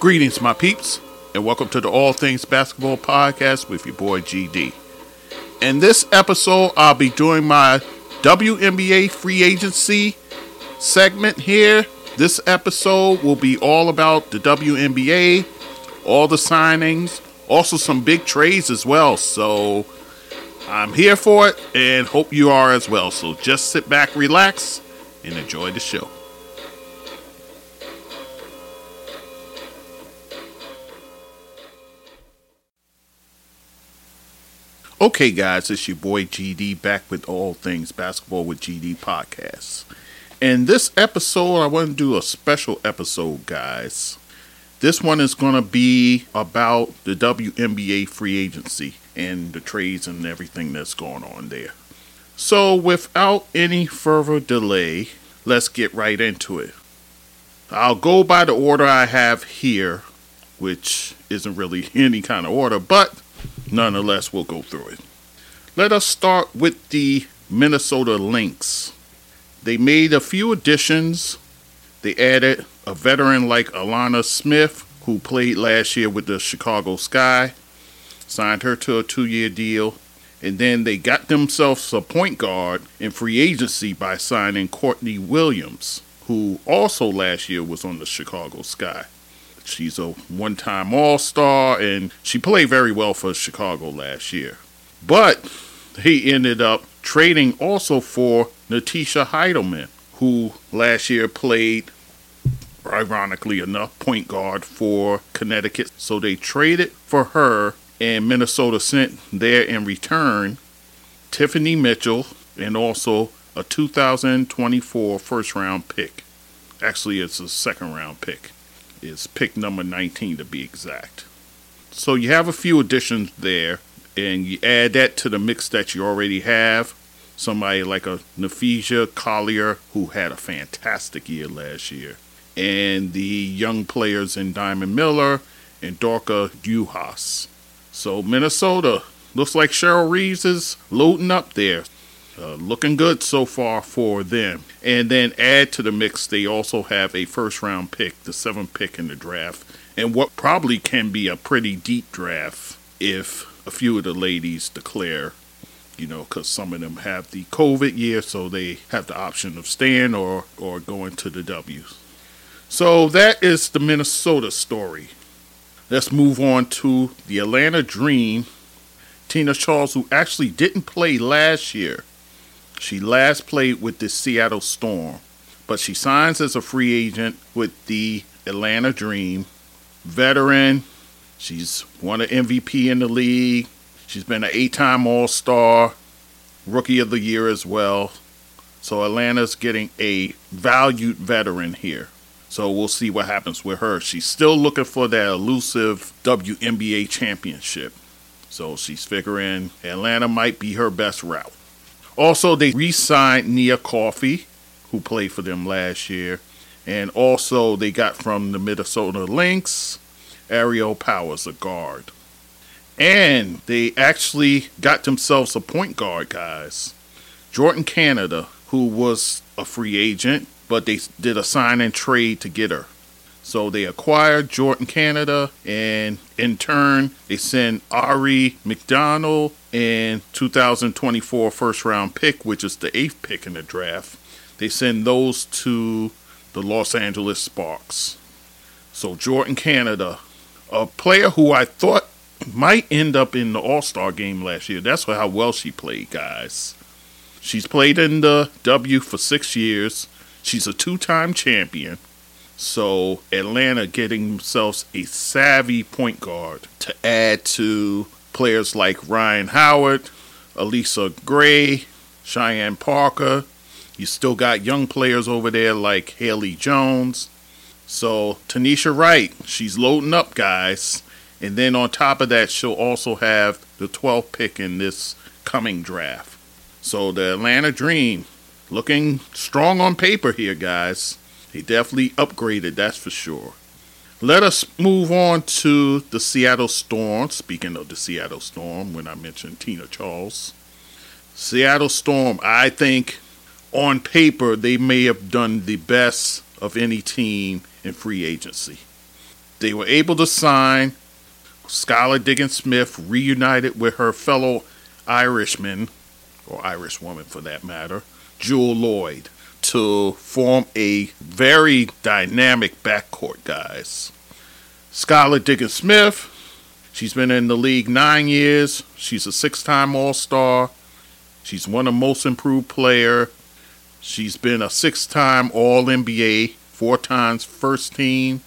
Greetings, my peeps, and welcome to the All Things Basketball Podcast with your boy GD. In this episode, I'll be doing my WNBA free agency segment here. This episode will be all about the WNBA, all the signings, also some big trades as well. So I'm here for it and hope you are as well. So just sit back, relax, and enjoy the show. Okay, guys, it's your boy GD back with All Things Basketball with GD Podcasts. In this episode, I want to do a special episode, guys. This one is going to be about the WNBA free agency and the trades and everything that's going on there. So, without any further delay, let's get right into it. I'll go by the order I have here, which isn't really any kind of order, but nonetheless, we'll go through it. Let us start with the Minnesota Lynx. They made a few additions. They added a veteran like Alanna Smith, who played last year with the Chicago Sky, signed her to a two year deal. And then they got themselves a point guard in free agency by signing Courtney Williams, who also last year was on the Chicago Sky. She's a one time All Star, and she played very well for Chicago last year. But he ended up trading also for Natisha Hiedeman, who last year played, ironically enough, point guard for Connecticut. So they traded for her, and Minnesota sent there in return Tiffany Mitchell and also a 2024 first round pick. Actually, it's a second round pick is pick number 19 to be exact. So you have a few additions there, and you add that to the mix that you already have. Somebody like a Napheesa Collier, who had a fantastic year last year, and the young players in Diamond Miller and Dorka Juhász. So Minnesota looks like Cheryl Reeves is loading up there. Uh, looking good so far for them. And then add to the mix, they also have a first round pick, the seventh pick in the draft, and what probably can be a pretty deep draft if a few of the ladies declare, you know, because some of them have the COVID year, so they have the option of staying or, or going to the W's. So that is the Minnesota story. Let's move on to the Atlanta Dream. Tina Charles, who actually didn't play last year, she last played with the Seattle Storm, but she signs as a free agent with the Atlanta Dream. Veteran, she's won an MVP in the league. She's been an eight time All Star, Rookie of the Year as well. So Atlanta's getting a valued veteran here. So we'll see what happens with her. She's still looking for that elusive WNBA championship. So she's figuring Atlanta might be her best route. Also, they re signed Nia Coffey, who played for them last year. And also, they got from the Minnesota Lynx, Aerial Powers, a guard. And they actually got themselves a point guard, guys. Jordin Canada, who was a free agent, but they did a sign and trade to get her. So they acquired Jordin Canada, and in turn, they sent Aari McDonald and 2024 first round pick, which is the eighth pick in the draft. They send those to the Los Angeles Sparks. So Jordin Canada, a player who I thought might end up in the All Star game last year. That's how well she played, guys. She's played in the W for six years. She's a two time champion. So Atlanta getting themselves a savvy point guard to add to players like Rhyne Howard, Allisha Gray, Cheyenne Parker. You still got young players over there like Haley Jones. So Tanisha Wright, she's loading up, guys. And then on top of that, she'll also have the 12th pick in this coming draft. So the Atlanta Dream looking strong on paper here, guys. He definitely upgraded, that's for sure. Let us move on to the Seattle Storm. Speaking of the Seattle Storm, when I mentioned Tina Charles, Seattle Storm, I think on paper they may have done the best of any team in free agency. they were able to sign Skylar Diggins Smith, reunited with her fellow Irishman, or Irish woman for that matter, Jewell Loyd, to form a very dynamic backcourt, guys. Skylar Diggins Smith, she's been in the league nine years. She's a six time All Star. She's won a most improved player. She's been a six time All NBA, four times first team,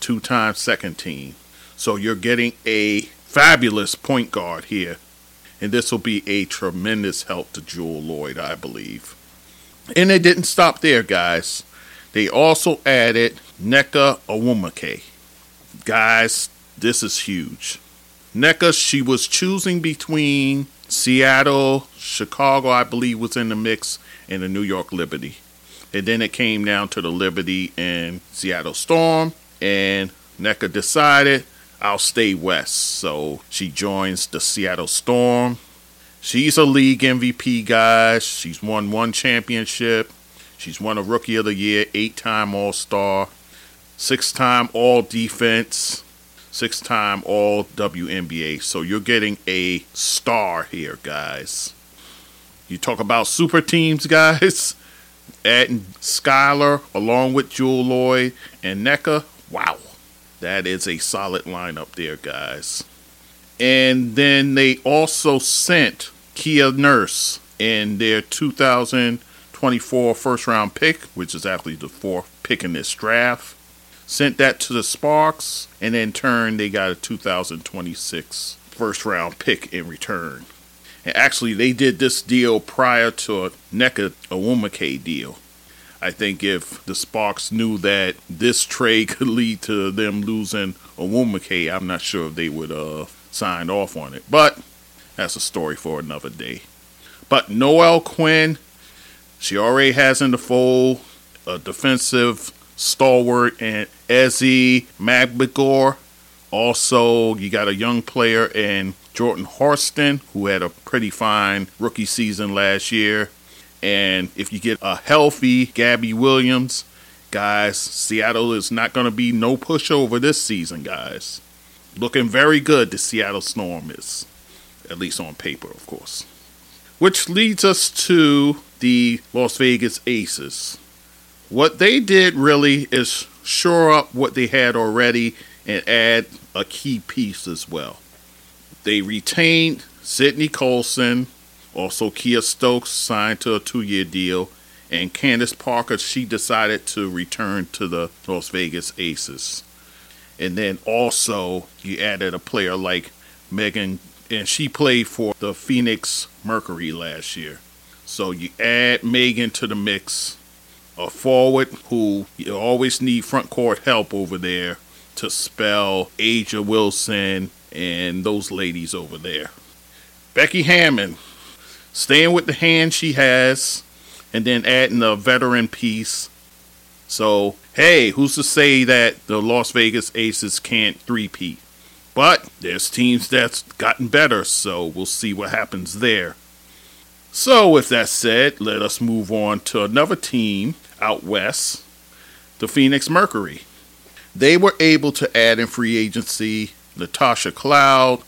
two times second team. So you're getting a fabulous point guard here. And this will be a tremendous help to Jewell Loyd, I believe. And they didn't stop there, guys. They also added Nneka Ogwumike. Guys, this is huge. Nneka, she was choosing between Seattle, Chicago, I believe, was in the mix, and the New York Liberty. And then it came down to the Liberty and Seattle Storm, and Nneka decided I'll stay west. So she joins the Seattle Storm. She's a league MVP, guys. She's won one championship. She's won a Rookie of the Year, eight time All Star, six time All Defense, six time All WNBA. So you're getting a star here, guys. You talk about super teams, guys. Adding Skylar along with Jewell Loyd and Nneka. Wow. That is a solid lineup there, guys. And then they also sent Kia Nurse in their 2024 first round pick, which is actually the fourth pick in this draft. Sent that to the Sparks, and in turn, they got a 2026 first round pick in return. And actually, they did this deal prior to a Nneka Ogwumike deal. I think if the Sparks knew that this trade could lead to them losing Ogwumike, I'm not sure if they would uh signed off on it. But that's a story for another day. But Noelle Quinn, she already has in the fold a defensive stalwart and Ezi Magbegor. Also, you got a young player in Jordan Horston, who had a pretty fine rookie season last year. And if you get a healthy Gabby Williams, guys, Seattle is not going to be no pushover this season, guys. Looking very good, the Seattle Storm is, at least on paper, of course. Which leads us to the Las Vegas Aces. What they did really is shore up what they had already and add a key piece as well. They retained Sydney Colson, also, Kiah Stokes signed to a two year deal. And Candace Parker, she decided to return to the Las Vegas Aces. And then also, you added a player like Megan, and she played for the Phoenix Mercury last year. So you add Megan to the mix, a forward who you always need front court help over there to spell A'ja Wilson and those ladies over there. Becky Hammon, staying with the hand she has, and then adding a veteran piece. So, hey, who's to say that the Las Vegas Aces can't three-peat? But there's teams that's gotten better, so we'll see what happens there. So, with that said, let us move on to another team out west, the Phoenix Mercury. They were able to add in free agency Natasha Cloud,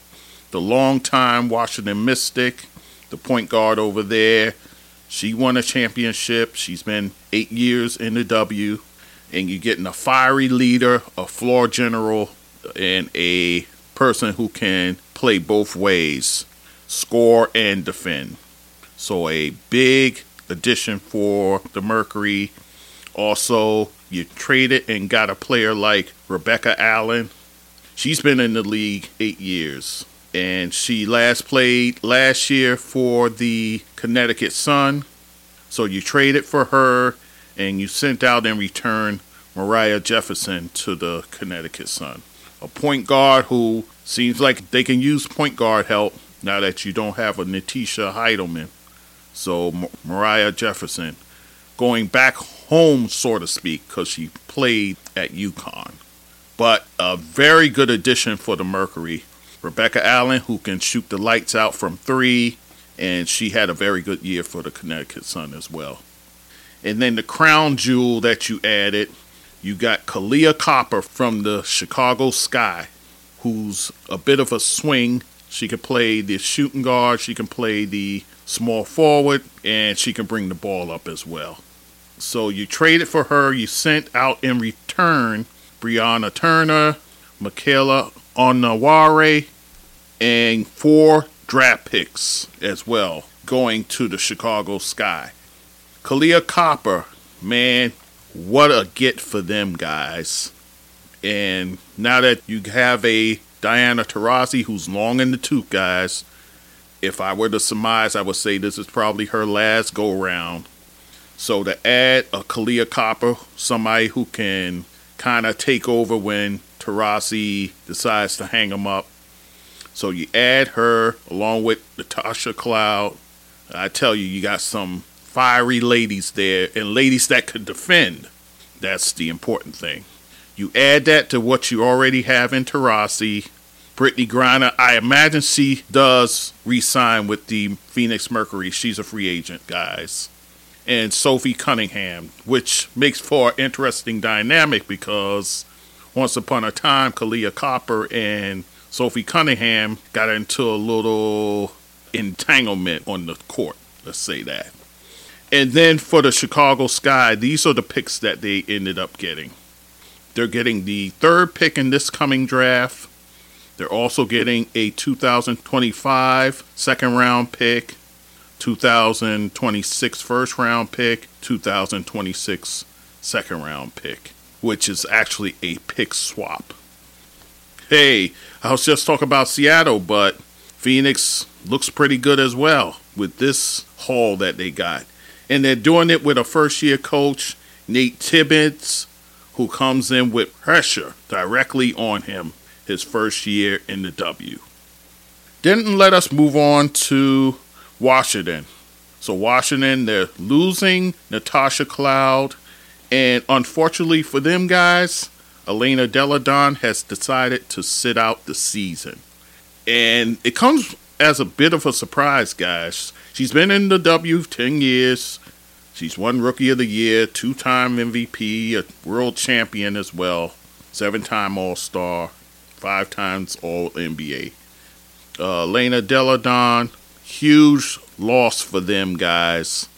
the longtime Washington Mystic, the point guard over there. She won a championship. She's been eight years in the W. And you're getting a fiery leader, a floor general, and a person who can play both ways score and defend. So, a big addition for the Mercury. Also, you traded and got a player like Rebecca Allen. She's been in the league eight years and she last played last year for the Connecticut Sun. So you traded for her and you sent out in return Moriah Jefferson to the Connecticut Sun. A point guard who seems like they can use point guard help now that you don't have a Natisha Hiedeman. So Moriah Jefferson going back home, so to speak, because she played at UConn. But a very good addition for the Mercury Rebecca Allen, who can shoot the lights out from three, and she had a very good year for the Connecticut Sun as well. And then the crown jewel that you added, You got Kahleah Copper from the Chicago Sky, who's a bit of a swing. She can play the shooting guard, she can play the small forward, and she can bring the ball up as well. So you traded for her. You sent out in return Brianna Turner, Michaela Onyenwere, and four draft picks as well going to the Chicago Sky. Kahleah Copper, man, what a get for them guys. And now that you have a Diana Taurasi who's long in the tooth, guys, if I were to surmise, I would say this is probably her last go round. So to add a Kahleah Copper, somebody who can kind of take over when Taurasi decides to hang him up. So you add her along with Natasha Cloud. I tell you, you got some fiery ladies there and ladies that could defend. That's the important thing. You add that to what you already have in Taurasi. Brittney Griner, I imagine she does re-sign with the Phoenix Mercury. She's a free agent, guys. And Sophie Cunningham, which makes for an interesting dynamic because once upon a time, Kahleah Copper and Sophie Cunningham got into a little entanglement on the court. Let's say that. And then for the Chicago Sky, these are the picks that they ended up getting. They're getting the third pick in this coming draft. They're also getting a 2025 second round pick, 2026 first round pick, 2026 second round pick, which is actually a pick swap. Hey, I was just talking about Seattle, but Phoenix looks pretty good as well with this haul that they got and they're doing it with a first year coach, Nate Tibbetts, who comes in with pressure directly on him his first year in the W. Didn't let us move on to Washington. So, Washington, they're losing Natasha Cloud, and unfortunately for them guys, Elena Delle Donne has decided to sit out the season. And it comes as a bit of a surprise, guys. She's been in the W 10 years. She's won Rookie of the Year, two time MVP, a world champion as well, seven time All Star, five times All NBA. Uh, Lena Delle Donne, huge loss for them, guys.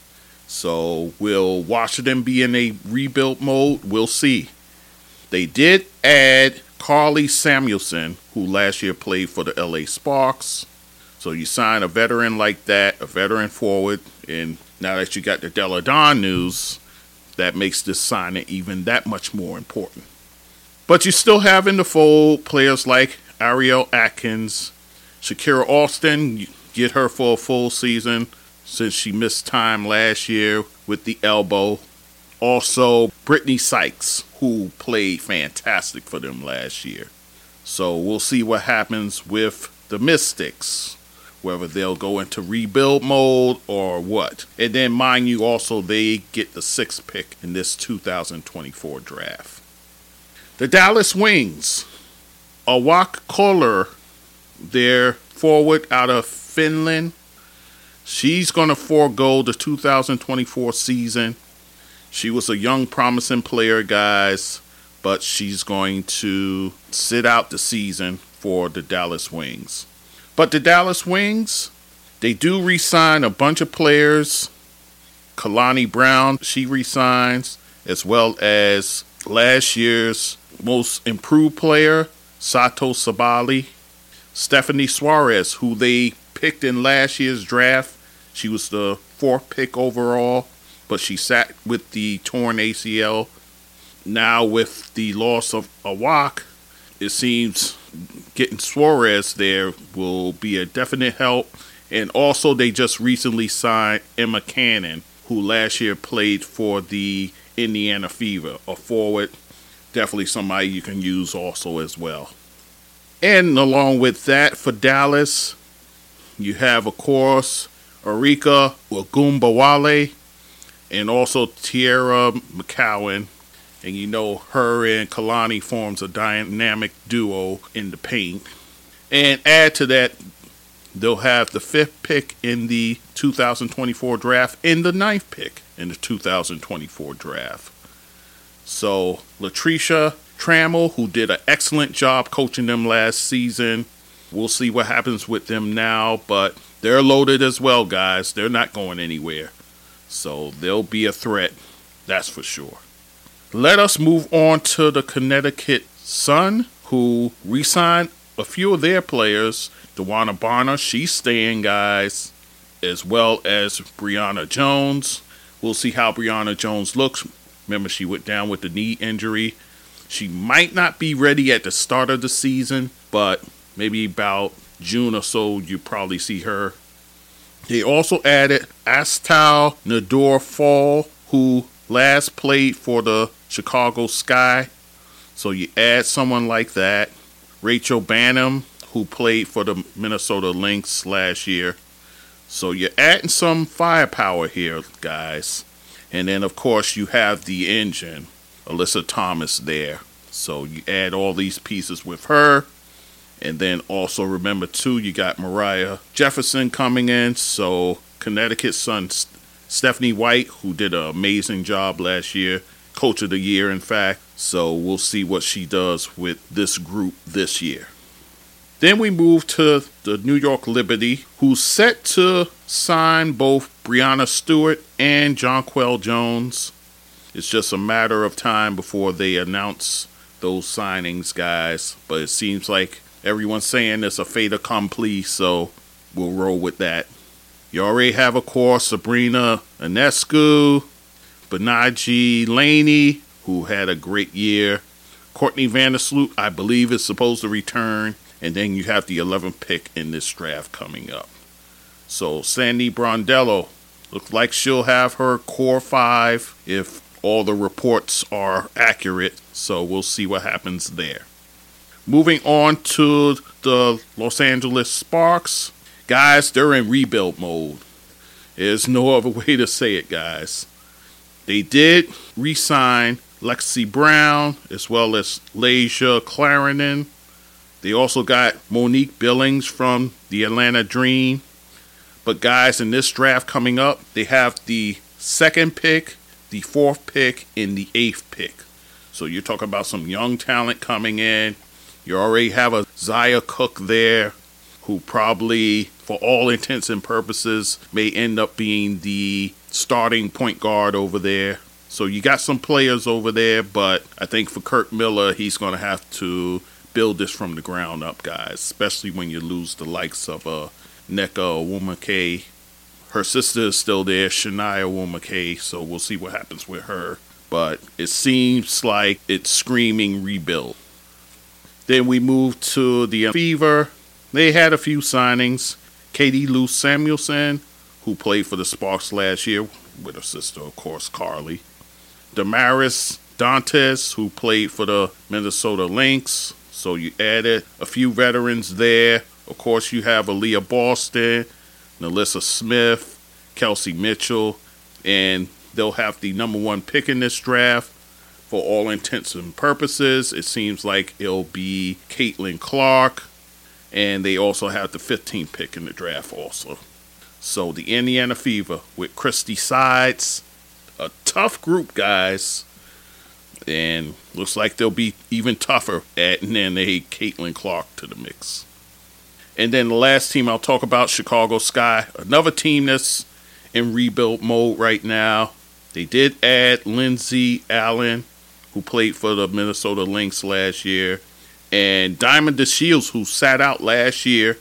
So, will Washington be in a rebuild mode? We'll see. They did add Karlie Samuelson, who last year played for the LA Sparks. So you sign a veteran like that, a veteran forward, and now that you got the Delle Donne news, that makes this signing even that much more important. But you still have in the fold players like Ariel Atkins, Shakira Austin, get her for a full season since she missed time last year with the elbow. Also, Brittney Sykes, who played fantastic for them last year. So we'll see what happens with the Mystics whether they'll go into rebuild mode or what. And then, mind you, also they get the sixth pick in this 2024 draft. The Dallas Wings, Awak Kuier, their forward out of Finland. She's going to forego the 2024 season. She was a young, promising player, guys, but she's going to sit out the season for the Dallas Wings. But the Dallas Wings, they do resign a bunch of players. Kalani Brown, she resigns, as well as last year's most improved player, Satou Sabally. Stephanie Soares, who they picked in last year's draft. She was the fourth pick overall, but she sat with the torn ACL. Now, with the loss of Awak, it seems getting Soares there will be a definite help. And also, they just recently signed Emma Cannon, who last year played for the Indiana Fever, a forward. Definitely somebody you can use also as well. And along with that, for Dallas, you have, of course, Arike Ogunbowale and also Teaira McCowan and you know her and Kalani forms a dynamic duo in the paint. And add to that, they'll have the fifth pick in the 2024 draft and the ninth pick in the 2024 draft. So, Latricia Trammell, who did an excellent job coaching them last season, we'll see what happens with them now, but they're loaded as well, guys. They're not going anywhere. So, they'll be a threat, that's for sure. Let us move on to the Connecticut Sun, who re signed a few of their players. DeWanna Bonner, she's staying, guys, as well as Brionna Jones. We'll see how Brionna Jones looks. Remember, she went down with the knee injury. She might not be ready at the start of the season, but maybe about June or so, you probably see her. They also added Astal Nador Fall, who last played for the Chicago Sky. So you add someone like that. Rachel Banham, who played for the Minnesota Lynx last year. So you're adding some firepower here, guys. And then, of course, you have the engine, Alyssa Thomas, there. So you add all these pieces with her. And then also remember, too, you got Moriah Jefferson coming in. So Connecticut Sun Stephanie White, who did an amazing job last year, coach of the year, in fact. So we'll see what she does with this group this year. Then we move to the New York Liberty, who's set to sign both Breanna Stewart and Jonquel Jones. It's just a matter of time before they announce those signings, guys. But it seems like everyone's saying it's a fait accompli, so we'll roll with that. You already have, of course, Sabrina Ionescu, Betnijah Laney, who had a great year. Courtney Vandersloot, I believe, is supposed to return. And then you have the 11th pick in this draft coming up. So Sandy Brondello looks like she'll have her core five if all the reports are accurate. So we'll see what happens there. Moving on to the Los Angeles Sparks. Guys, they're in rebuild mode. There's no other way to say it, guys. They did re sign Lexie Brown as well as Layshia Clarendon. They also got Monique Billings from the Atlanta Dream. But, guys, in this draft coming up, they have the second pick, the fourth pick, and the eighth pick. So, you're talking about some young talent coming in. You already have a Zia Cooke there who probably, for all intents and purposes, may end up being the starting point guard over there. So you got some players over there, but I think for Curt Miller, he's going to have to build this from the ground up, guys. Especially when you lose the likes of uh, Nneka Ogwumike. Her sister is still there, Chiney Ogwumike. So we'll see what happens with her. But it seems like it's screaming rebuild. Then we move to the Fever. They had a few signings. Katie Lou Samuelson, who played for the Sparks last year with her sister, of course, Karlie. Damaris Dantas, who played for the Minnesota Lynx. So you added a few veterans there. Of course, you have Aaliyah Boston, NaLyssa Smith, Kelsey Mitchell, and they'll have the number one pick in this draft. For all intents and purposes, it seems like it'll be Caitlin Clark, and they also have the 15th pick in the draft also. So the Indiana Fever with Christy Sides, a tough group, guys. And looks like they'll be even tougher adding in a Caitlin Clark to the mix. And then the last team I'll talk about, Chicago Sky, another team that's in rebuild mode right now. They did add Lindsay Allen, who played for the Minnesota Lynx last year, and Diamond DeShields, who sat out last year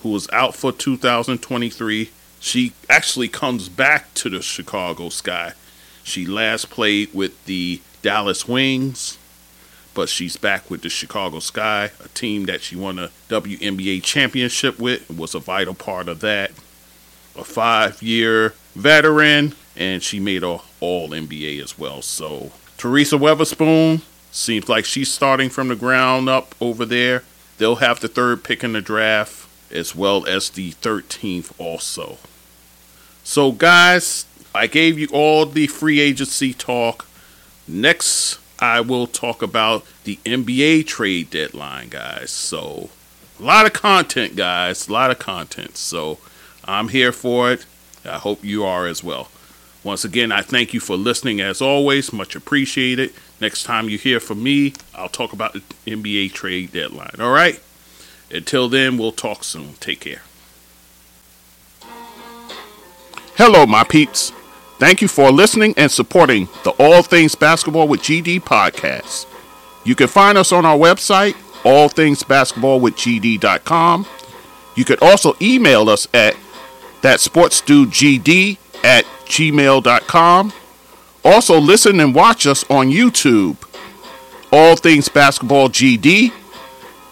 who was out for 2023. She actually comes back to the Chicago Sky. She last played with the Dallas Wings, but she's back with the Chicago Sky, a team that she won a WNBA championship with, was a vital part of that. A five year veteran, and she made a All NBA as well. So, Teresa Weatherspoon seems like she's starting from the ground up over there. They'll have the third pick in the draft as well as the 13th also. So, guys, I gave you all the free agency talk. Next, I will talk about the NBA trade deadline, guys. So, a lot of content, guys. A lot of content. So, I'm here for it. I hope you are as well. Once again, I thank you for listening as always. Much appreciated. Next time you hear from me, I'll talk about the NBA trade deadline. All right? Until then, we'll talk soon. Take care. Hello, my peeps. Thank you for listening and supporting the All Things Basketball with GD podcast. You can find us on our website, allthingsbasketballwithgd.com. You can also email us at thatsportsdudegd at gmail.com. Also, listen and watch us on YouTube, All Things Basketball GD.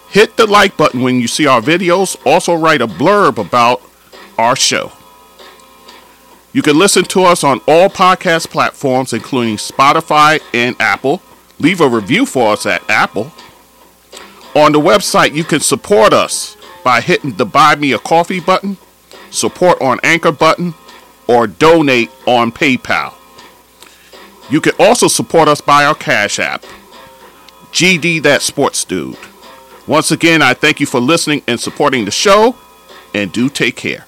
Hit the like button when you see our videos. Also, write a blurb about our show. You can listen to us on all podcast platforms, including Spotify and Apple. Leave a review for us at Apple. On the website, you can support us by hitting the Buy Me a Coffee button, support on Anchor button, or donate on PayPal. You can also support us by our Cash App, GD That Sports Dude. Once again, I thank you for listening and supporting the show, and do take care.